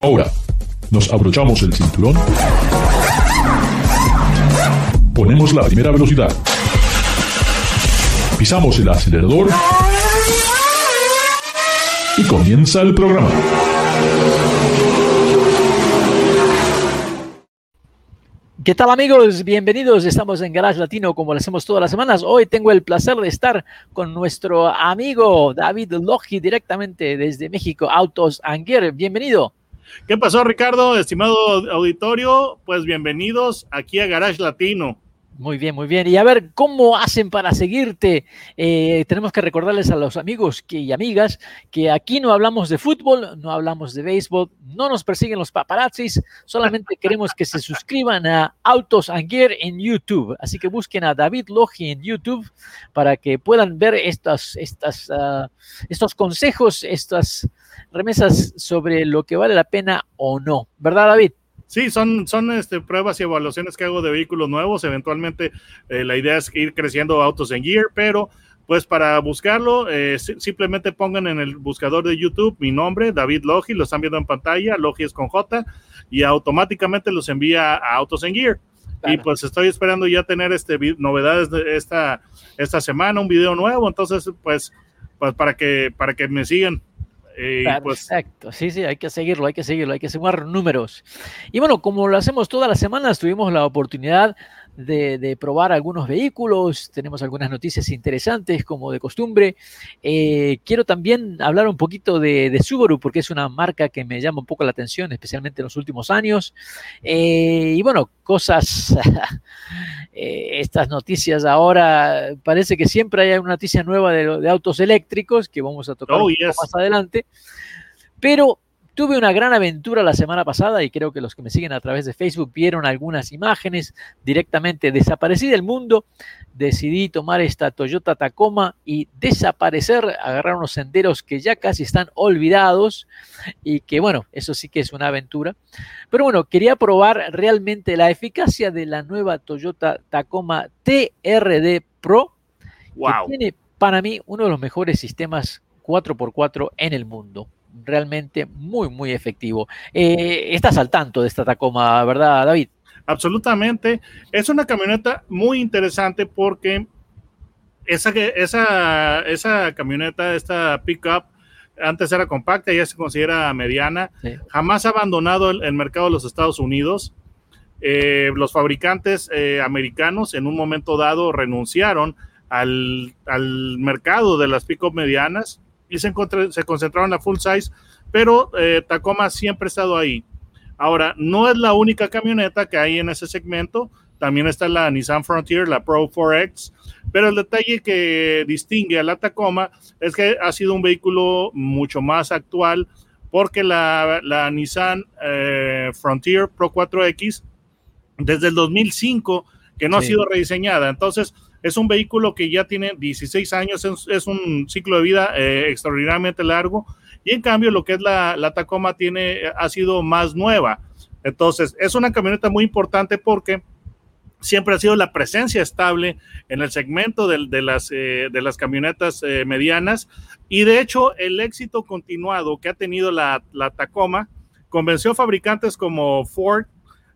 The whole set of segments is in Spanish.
Ahora, nos abrochamos el cinturón, ponemos la primera velocidad, pisamos el acelerador y comienza el programa. ¿Qué tal amigos? Bienvenidos. Estamos en Garage Latino como lo hacemos todas las semanas. Hoy tengo el placer de estar con nuestro amigo David Logi directamente desde México, Autos Anguer. Bienvenido. ¿Qué pasó, Ricardo? Estimado auditorio, pues bienvenidos aquí a Garage Latino. Muy bien, muy bien. Y a ver, ¿cómo hacen para seguirte? Eh, tenemos que recordarles a los amigos y amigas que aquí no hablamos de fútbol, no hablamos de béisbol, no nos persiguen los paparazzis, solamente queremos que se suscriban a Autos Anguer en YouTube. Así que busquen a David Logi en YouTube para que puedan ver estas, estas, uh, estos consejos, estas remesas sobre lo que vale la pena o no. ¿Verdad, David? Sí, son, son este, pruebas y evaluaciones que hago de vehículos nuevos. Eventualmente eh, la idea es ir creciendo autos en Gear, pero pues para buscarlo, eh, simplemente pongan en el buscador de YouTube mi nombre, David Logi, lo están viendo en pantalla, Logi es con J, y automáticamente los envía a Autos en Gear. Y pues estoy esperando ya tener este, novedades de esta, esta semana, un video nuevo, entonces pues, pues para, que, para que me sigan. Eh, pues Perfecto, sí, sí, hay que seguirlo, hay que seguirlo, hay que sumar números. Y bueno, como lo hacemos todas las semanas, tuvimos la oportunidad de, probar algunos vehículos, tenemos algunas noticias interesantes como de costumbre. Eh, quiero también hablar un poquito de, Subaru porque es una marca que me llama un poco la atención, especialmente en los últimos años. Eh, y bueno, cosas, eh, estas noticias ahora, parece que siempre hay una noticia nueva de, autos eléctricos que vamos a tocar oh, más adelante. Pero Tuve una gran aventura la semana pasada y creo que los que me siguen a través de Facebook vieron algunas imágenes directamente. Desaparecí del mundo, decidí tomar esta Toyota Tacoma y desaparecer, agarrar unos senderos que ya casi están olvidados y que bueno, eso sí que es una aventura. Pero bueno, quería probar realmente la eficacia de la nueva Toyota Tacoma TRD Pro, wow. que tiene para mí uno de los mejores sistemas 4x4 en el mundo realmente muy, muy efectivo. Eh, estás al tanto de esta Tacoma, ¿verdad, David? Absolutamente. Es una camioneta muy interesante porque esa, esa, esa camioneta, esta pickup, antes era compacta, ya se considera mediana, jamás ha abandonado el, mercado de los Estados Unidos. Eh, los fabricantes eh, americanos en un momento dado renunciaron al, al mercado de las pickup medianas y se, se concentraron en la full size, pero eh, Tacoma siempre ha estado ahí. Ahora, no es la única camioneta que hay en ese segmento, también está la Nissan Frontier, la Pro 4X, pero el detalle que distingue a la Tacoma es que ha sido un vehículo mucho más actual porque la, la Nissan eh, Frontier Pro 4X desde el 2005 que no ha sido rediseñada, entonces es un vehículo que ya tiene 16 años, es, un ciclo de vida eh, extraordinariamente largo y en cambio lo que es la, Tacoma tiene, ha sido más nueva. Entonces, es una camioneta muy importante porque siempre ha sido la presencia estable en el segmento de, las, eh, de las camionetas eh, medianas y de hecho el éxito continuado que ha tenido la, Tacoma convenció a fabricantes como Ford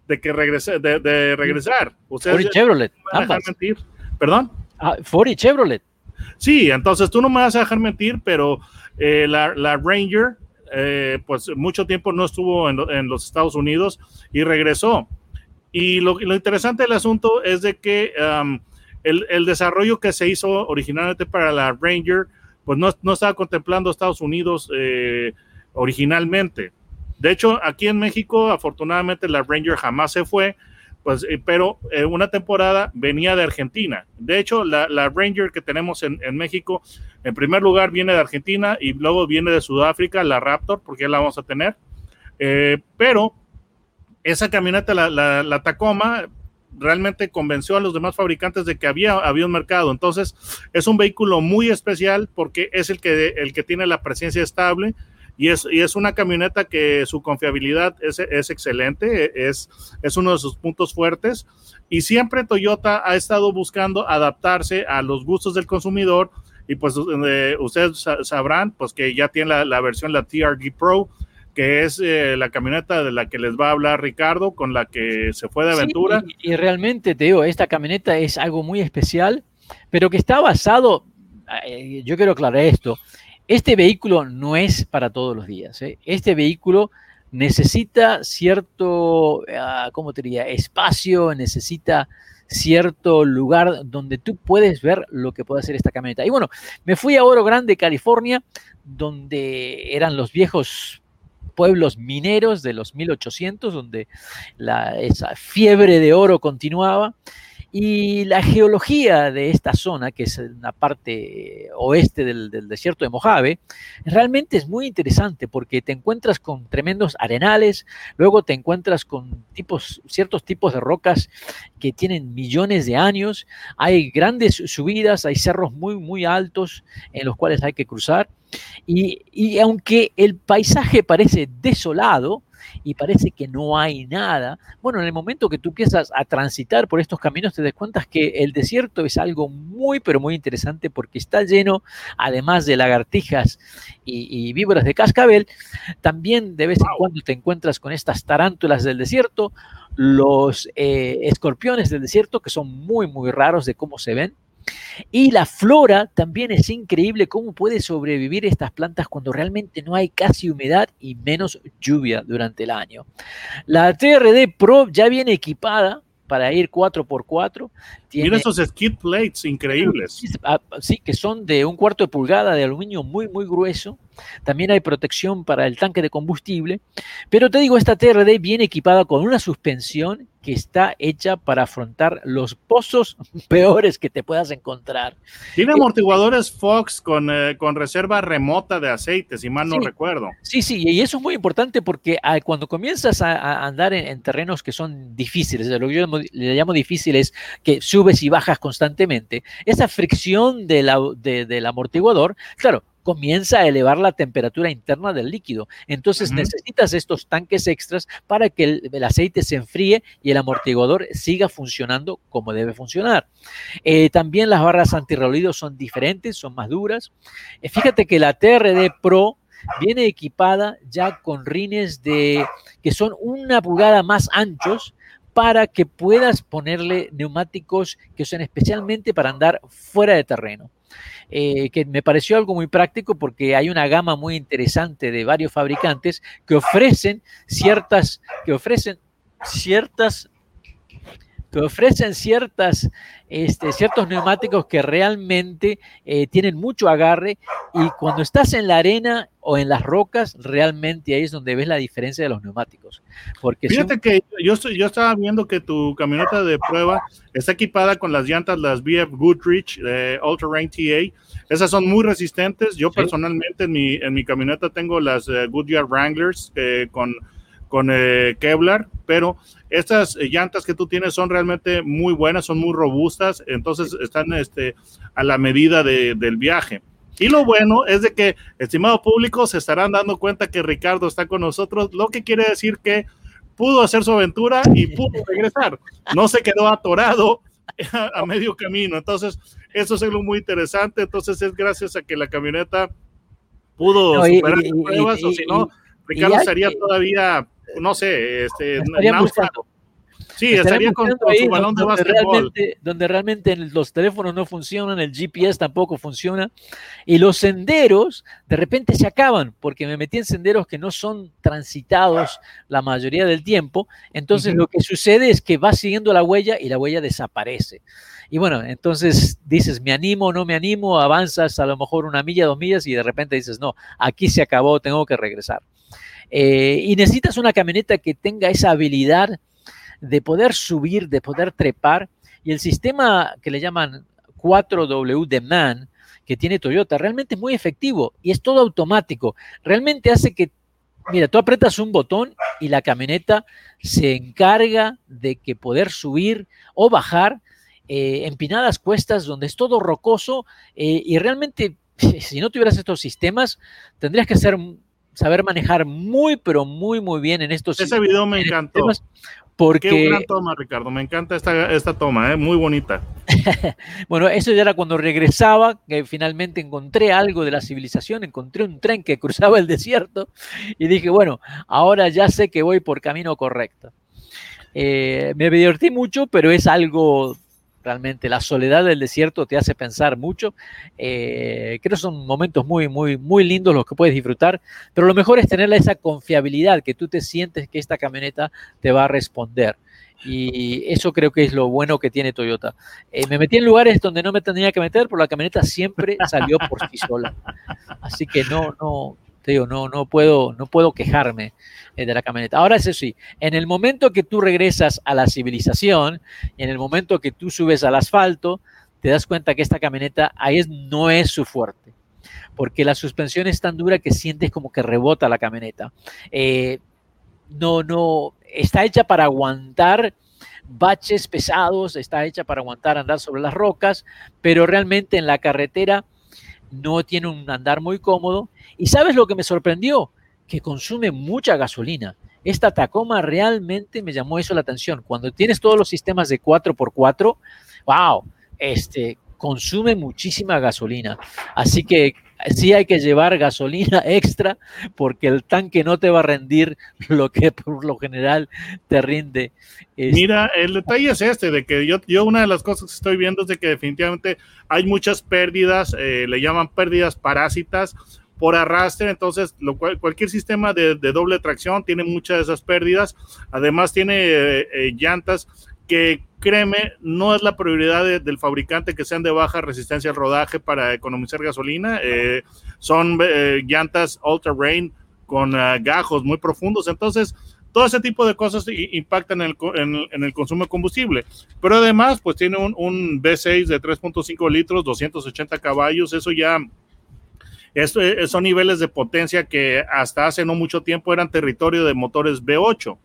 de que regrese, de, regresar. Ustedes Chevrolet, mentir. ¿Perdón? Ah, Ford y Chevrolet. Sí, entonces tú no me vas a dejar mentir, pero eh, la, Ranger, eh, pues mucho tiempo no estuvo en, los Estados Unidos y regresó. Y lo, interesante del asunto es de que um, el, desarrollo que se hizo originalmente para la Ranger, pues no, no estaba contemplando Estados Unidos eh, originalmente. De hecho, aquí en México, afortunadamente, la Ranger jamás se fue, pues, eh, pero eh, una temporada venía de Argentina. De hecho, la, Ranger que tenemos en, México, en primer lugar viene de Argentina y luego viene de Sudáfrica, la Raptor, porque ya la vamos a tener. Eh, pero esa camioneta, la, la, Tacoma, realmente convenció a los demás fabricantes de que había, había un mercado. Entonces, es un vehículo muy especial porque es el que, el que tiene la presencia estable y es, y es una camioneta que su confiabilidad es, es excelente, es, es uno de sus puntos fuertes. Y siempre Toyota ha estado buscando adaptarse a los gustos del consumidor. Y pues eh, ustedes sabrán pues que ya tiene la, la versión, la TRG Pro, que es eh, la camioneta de la que les va a hablar Ricardo, con la que se fue de aventura. y, realmente te digo, esta camioneta es algo muy especial, pero que está basado, eh, yo quiero aclarar esto, este vehículo no es para todos los días. ¿eh? Este vehículo necesita cierto, ah, ¿cómo te diría? Espacio, necesita cierto lugar donde tú puedes ver lo que puede hacer esta camioneta. Y bueno, me fui a Oro Grande, California, donde eran los viejos pueblos mineros de los 1800, donde la, esa fiebre de oro continuaba. Y la geología de esta zona, que es la parte oeste del, desierto de Mojave, realmente es muy interesante porque te encuentras con tremendos arenales, luego te encuentras con tipos, ciertos tipos de rocas que tienen millones de años, hay grandes subidas, hay cerros muy, muy altos en los cuales hay que cruzar. Y, y aunque el paisaje parece desolado, y parece que no hay nada, bueno, en el momento que tú empiezas a transitar por estos caminos te das cuenta que el desierto es algo muy, pero muy interesante porque está lleno, además de lagartijas y, víboras de cascabel, también de vez en cuando te encuentras con estas tarántulas del desierto, los eh, escorpiones del desierto, que son muy, muy raros de cómo se ven, y la flora también es increíble cómo puede sobrevivir estas plantas cuando realmente no hay casi humedad y menos lluvia durante el año. La TRD Pro ya viene equipada para ir 4x4. Tiene, Mira esos skid plates increíbles. Ah, sí, que son de un cuarto de pulgada de aluminio muy, muy grueso. También hay protección para el tanque de combustible. Pero te digo, esta TRD viene equipada con una suspensión que está hecha para afrontar los pozos peores que te puedas encontrar. Tiene amortiguadores Fox con, eh, con reserva remota de aceite, si mal no recuerdo. Sí, sí, y eso es muy importante porque ah, cuando comienzas a, andar en, terrenos que son difíciles, lo que yo le llamo difícil es que subes y bajas constantemente, esa fricción de del amortiguador, claro, comienza a elevar la temperatura interna del líquido. Entonces necesitas estos tanques extras para que el, aceite se enfríe y el amortiguador siga funcionando como debe funcionar. Eh, también las barras antirreolidos son diferentes, son más duras. Eh, fíjate que la TRD Pro viene equipada ya con rines de que son una pulgada más anchos para que puedas ponerle neumáticos que son especialmente para andar fuera de terreno. Eh, que me pareció algo muy práctico porque hay una gama muy interesante de varios fabricantes que ofrecen ciertas, que ofrecen ciertas que ofrecen ciertas, este, ciertos neumáticos que realmente eh, tienen mucho agarre y cuando estás en la arena o en las rocas, realmente ahí es donde ves la diferencia de los neumáticos. Porque Fíjate que yo, yo estaba viendo que tu camioneta de prueba está equipada con las llantas, las BF Goodrich de Ultra Rain TA. Esas son muy resistentes. Yo personalmente en mi, en mi camioneta tengo las eh, Goodyear Wranglers eh, con con eh, Kevlar, pero estas eh, llantas que tú tienes son realmente muy buenas, son muy robustas, entonces están este, a la medida del viaje. Y lo bueno es de que, estimado público, se estarán dando cuenta que Ricardo está con nosotros, lo que quiere decir que pudo hacer su aventura y pudo regresar. No se quedó atorado a, medio camino. Entonces, eso es algo muy interesante. Entonces, es gracias a que la camioneta pudo superar las pruebas, o si no, Ricardo estaría todavía no sé, este, Sí, estaría con, su balón de donde realmente, donde realmente los teléfonos no funcionan, el GPS tampoco funciona, y los senderos de repente se acaban, porque me metí en senderos que no son transitados la mayoría del tiempo, entonces lo que sucede es que vas siguiendo la huella y la huella desaparece. Y bueno, entonces dices, me animo no me animo, avanzas a lo mejor una milla, dos millas y de repente dices, no, aquí se acabó, tengo que regresar. Eh, y necesitas una camioneta que tenga esa habilidad de poder subir, de poder trepar. Y el sistema que le llaman 4W de MAN, que tiene Toyota, realmente es muy efectivo y es todo automático. Realmente hace que, mira, tú apretas un botón y la camioneta se encarga de que poder subir o bajar eh, empinadas cuestas donde es todo rocoso eh, y realmente si no tuvieras estos sistemas tendrías que ser saber manejar muy, pero muy, muy bien en estos Ese video me encantó. Porque... Qué gran toma, Ricardo. Me encanta esta, esta toma, ¿eh? muy bonita. bueno, eso ya era cuando regresaba, que finalmente encontré algo de la civilización, encontré un tren que cruzaba el desierto y dije, bueno, ahora ya sé que voy por camino correcto. Eh, me divertí mucho, pero es algo realmente la soledad del desierto te hace pensar mucho. Eh, creo que son momentos muy, muy, muy lindos los que puedes disfrutar, pero lo mejor es tener esa confiabilidad, que tú te sientes que esta camioneta te va a responder. Y eso creo que es lo bueno que tiene Toyota. Eh, me metí en lugares donde no me tendría que meter, pero la camioneta siempre salió por sí sola. Así que no, no, te digo, no, no, puedo, no puedo quejarme eh, de la camioneta. Ahora, eso sí, en el momento que tú regresas a la civilización, en el momento que tú subes al asfalto, te das cuenta que esta camioneta ahí no es su fuerte, porque la suspensión es tan dura que sientes como que rebota la camioneta. Eh, no, no, está hecha para aguantar baches pesados, está hecha para aguantar andar sobre las rocas, pero realmente en la carretera no tiene un andar muy cómodo. ¿Y sabes lo que me sorprendió? Que consume mucha gasolina. Esta Tacoma realmente me llamó eso la atención. Cuando tienes todos los sistemas de 4x4, wow, este, consume muchísima gasolina. Así que sí hay que llevar gasolina extra porque el tanque no te va a rendir lo que por lo general te rinde. Mira, el detalle es este, de que yo, yo una de las cosas que estoy viendo es de que definitivamente hay muchas pérdidas, eh, le llaman pérdidas parásitas por arrastre, entonces lo cual, cualquier sistema de, doble tracción tiene muchas de esas pérdidas, además tiene eh, eh, llantas que créeme, no es la prioridad del fabricante que sean de baja resistencia al rodaje para economizar gasolina. Eh, son eh, llantas all terrain con uh, gajos muy profundos. Entonces, todo ese tipo de cosas impactan en el, consumo de combustible. Pero además, pues tiene un, un V6 de 3.5 litros, 280 caballos. Eso ya esto, eh, son niveles de potencia que hasta hace no mucho tiempo eran territorio de motores V8.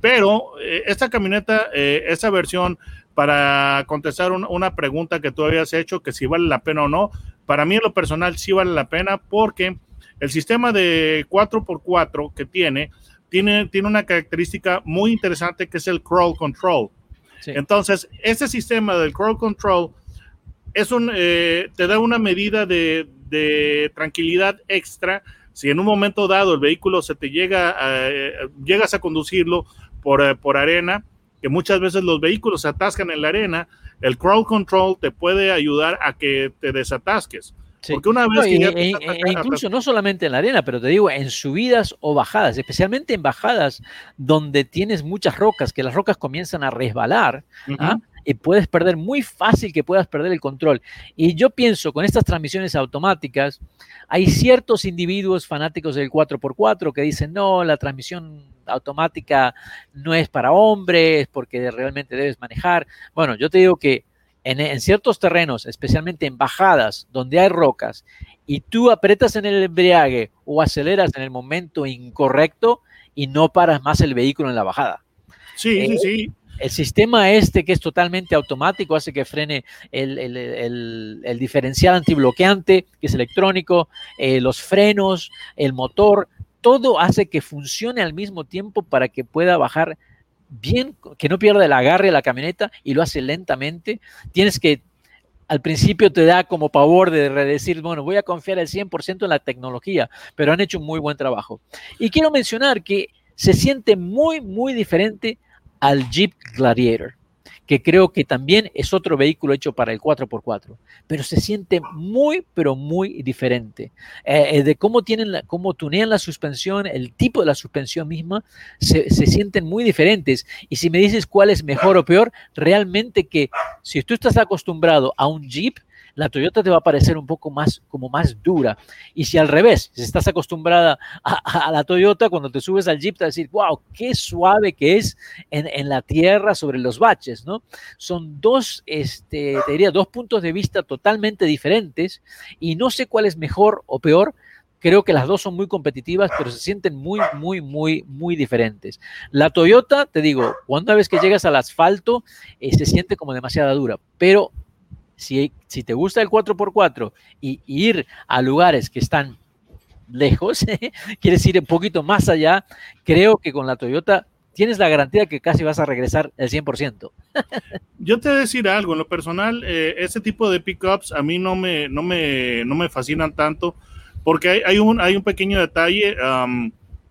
Pero eh, esta camioneta, eh, esa versión, para contestar una pregunta que tú habías hecho, que si vale la pena o no, para mí en lo personal sí vale la pena porque el sistema de 4x4 que tiene, tiene, tiene una característica muy interesante que es el crawl control. Entonces, ese sistema del crawl control es un, te da una medida de, de tranquilidad extra si en un momento dado el vehículo se te llega, a, eh, llegas a conducirlo por, eh, por arena, que muchas veces los vehículos se atascan en la arena, el crawl control te puede ayudar a que te desatasques. Porque una vez e, incluso no solamente en la arena, pero te digo, en subidas o bajadas, especialmente en bajadas donde tienes muchas rocas, que las rocas comienzan a resbalar, ¿ah? Y puedes perder muy fácil que puedas perder el control. Y yo pienso, con estas transmisiones automáticas, hay ciertos individuos fanáticos del 4x4 que dicen, no, la transmisión automática no es para hombres porque realmente debes manejar. Bueno, yo te digo que en, ciertos terrenos, especialmente en bajadas donde hay rocas, y tú apretas en el embriague o aceleras en el momento incorrecto y no paras más el vehículo en la bajada. Sí, sí, eh, sí. El sistema este que es totalmente automático hace que frene el, diferencial antibloqueante, que es electrónico, eh, los frenos, el motor, todo hace que funcione al mismo tiempo para que pueda bajar bien, que no pierda el agarre a la camioneta y lo hace lentamente. Tienes que, al principio te da como pavor de decir, bueno, voy a confiar al 100% en la tecnología, pero han hecho un muy buen trabajo. Y quiero mencionar que se siente muy, muy diferente al Jeep Gladiator, que creo que también es otro vehículo hecho para el 4x4, pero se siente muy, pero muy diferente. Eh, eh, de cómo, tienen cómo tunean la suspensión, el tipo de la suspensión misma, se, sienten muy diferentes. Y si me dices cuál es mejor o peor, realmente que si tú estás acostumbrado a un Jeep, la Toyota te va a parecer un poco más, como más dura. Y si al revés, si estás acostumbrada a, la Toyota, cuando te subes al Jeep te vas a decir, wow, qué suave que es en, la tierra sobre los baches, ¿no? Son dos, este, te diría, dos puntos de vista totalmente diferentes y no sé cuál es mejor o peor, Creo que las dos son muy competitivas, pero se sienten muy, muy, muy, muy diferentes. La Toyota, te digo, una vez que llegas al asfalto, eh, se siente como demasiada dura, pero si, te gusta el 4x4 y, ir a lugares que están lejos, quieres ir un poquito más allá, creo que con la Toyota tienes la garantía que casi vas a regresar el 100%. Yo te voy a decir algo, en lo personal, eh, ese tipo de pickups a mí no me, no me, no me fascinan tanto porque hay, un, hay un pequeño detalle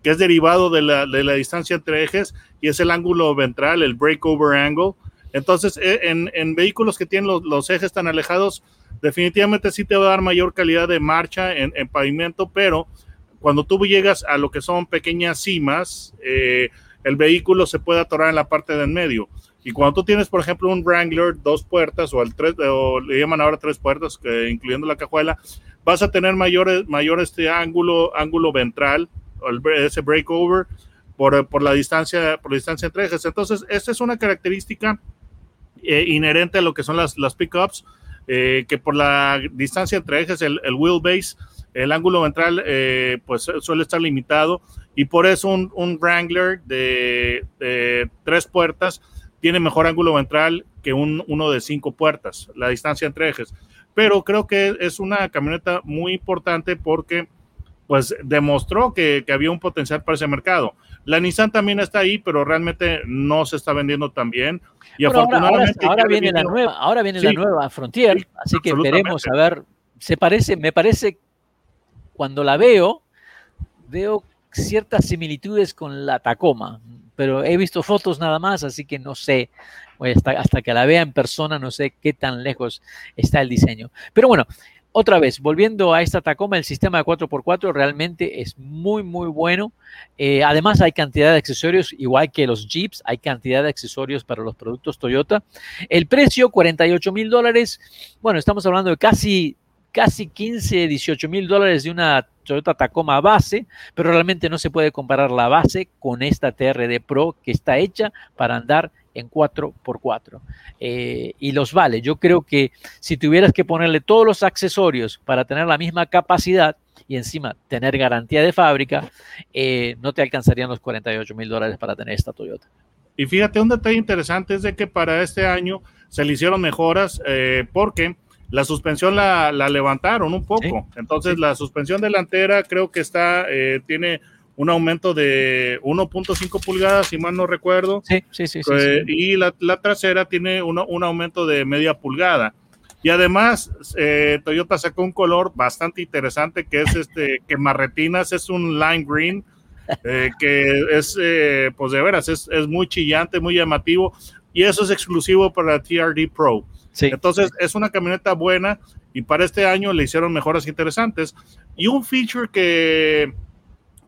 que es derivado de la, de la, distancia entre ejes y es el ángulo ventral, el breakover angle. Entonces, e, en, en vehículos que tienen los, los, ejes tan alejados, definitivamente sí te va a dar mayor calidad de marcha en, en pavimento, pero cuando tú llegas a lo que son pequeñas cimas, eh, el vehículo se puede atorar en la parte del medio. Y cuando tú tienes, por ejemplo, un Wrangler dos puertas o, el tres, o le llaman ahora tres puertas, incluyendo la cajuela, vas a tener mayor, mayor este ángulo, ángulo ventral, ese breakover, por, por, la distancia, por la distancia entre ejes. Entonces, esta es una característica eh, inherente a lo que son las, pickups, eh, que por la distancia entre ejes, el, el wheelbase, el ángulo ventral, eh, pues suele estar limitado. Y por eso un, un Wrangler de, de, tres puertas tiene mejor ángulo ventral que un, uno de cinco puertas, la distancia entre ejes. Pero creo que es una camioneta muy importante porque pues demostró que, había un potencial para ese mercado. La Nissan también está ahí, pero realmente no se está vendiendo tan bien. Y afortunadamente ahora, viene la nueva, ahora viene la nueva Frontier, así que veremos a ver. Se parece, me parece, cuando la veo, veo ciertas similitudes con la Tacoma, pero he visto fotos nada más, así que no sé hasta, hasta que la vea en persona, no sé qué tan lejos está el diseño. Pero bueno, otra vez, volviendo a esta Tacoma, el sistema de 4x4 realmente es muy, muy bueno. Eh, además, hay cantidad de accesorios, igual que los Jeeps, hay cantidad de accesorios para los productos Toyota. El precio, 48 mil dólares. Bueno, estamos hablando de casi, casi 15, 18 mil dólares de una Toyota Tacoma base, pero realmente no se puede comparar la base con esta TRD Pro que está hecha para andar en 4x4 eh, y los vale. Yo creo que si tuvieras que ponerle todos los accesorios para tener la misma capacidad y encima tener garantía de fábrica, eh, no te alcanzarían los 48 mil dólares para tener esta Toyota. Y fíjate, un detalle interesante es de que para este año se le hicieron mejoras eh, porque la suspensión la, levantaron un poco. Entonces la suspensión delantera creo que está, tiene un aumento de 1.5 pulgadas, si mal no recuerdo. Sí, sí, sí. Eh, y la, trasera tiene un aumento de media pulgada. Y además, eh, Toyota sacó un color bastante interesante que es este, que marretinas, es un lime green, eh, que es, pues de veras, es, es, muy chillante, muy llamativo. Y eso es exclusivo para la TRD Pro. Sí. Entonces, es una camioneta buena y para este año le hicieron mejoras interesantes. Y un feature que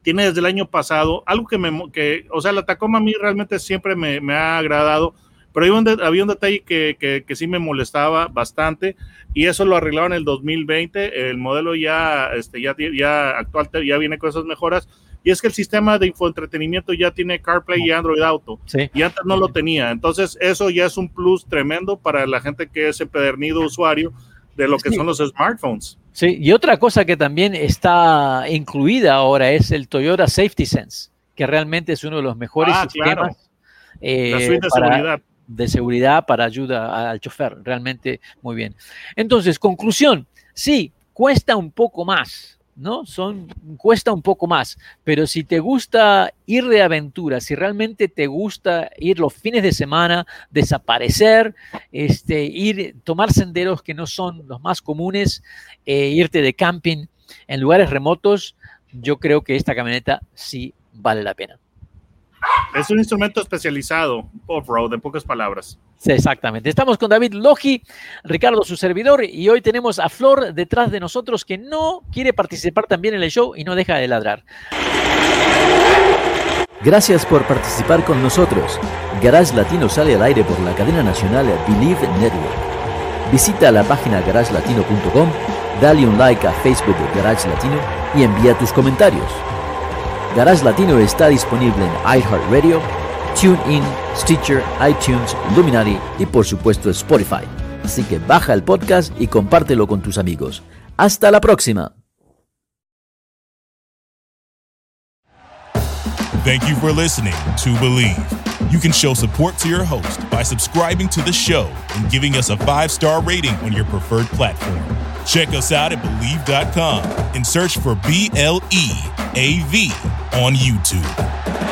tiene desde el año pasado, algo que me, que, o sea, la Tacoma a mí realmente siempre me, me ha agradado, pero había un, había un detalle que, que, que, sí me molestaba bastante y eso lo arreglaron en el 2020, el modelo ya, este, ya, ya actual, ya viene con esas mejoras, y es que el sistema de infoentretenimiento ya tiene CarPlay y Android Auto, y antes no lo tenía, entonces eso ya es un plus tremendo para la gente que es empedernido usuario de lo que son los smartphones. Sí, y otra cosa que también está incluida ahora es el Toyota Safety Sense, que realmente es uno de los mejores ah, sistemas eh, de, seguridad. de seguridad para ayuda al chofer. Realmente muy bien. Entonces, conclusión, sí, cuesta un poco más, ¿no? Son, cuesta un poco más, pero si te gusta ir de aventura, si realmente te gusta ir los fines de semana, desaparecer, este, ir, tomar senderos que no son los más comunes, eh, irte de camping en lugares remotos, yo creo que esta camioneta sí vale la pena. Es un instrumento especializado, off-road, en pocas palabras. Exactamente. Estamos con David Logi, Ricardo, su servidor, y hoy tenemos a Flor detrás de nosotros que no quiere participar también en el show y no deja de ladrar. Gracias por participar con nosotros. Garage Latino sale al aire por la cadena nacional Believe Network. Visita la página garagelatino.com, dale un like a Facebook de Garage Latino y envía tus comentarios. Garage Latino está disponible en iHeartRadio, TuneIn, Stitcher, iTunes, Luminary y por supuesto Spotify. Así que baja el podcast y compártelo con tus amigos. Hasta la próxima. Thank you for listening to Believe. You can show support to your host by subscribing to the show and giving us a five star rating on your preferred platform. Check us out at Believe.com and search for B L E A V on YouTube.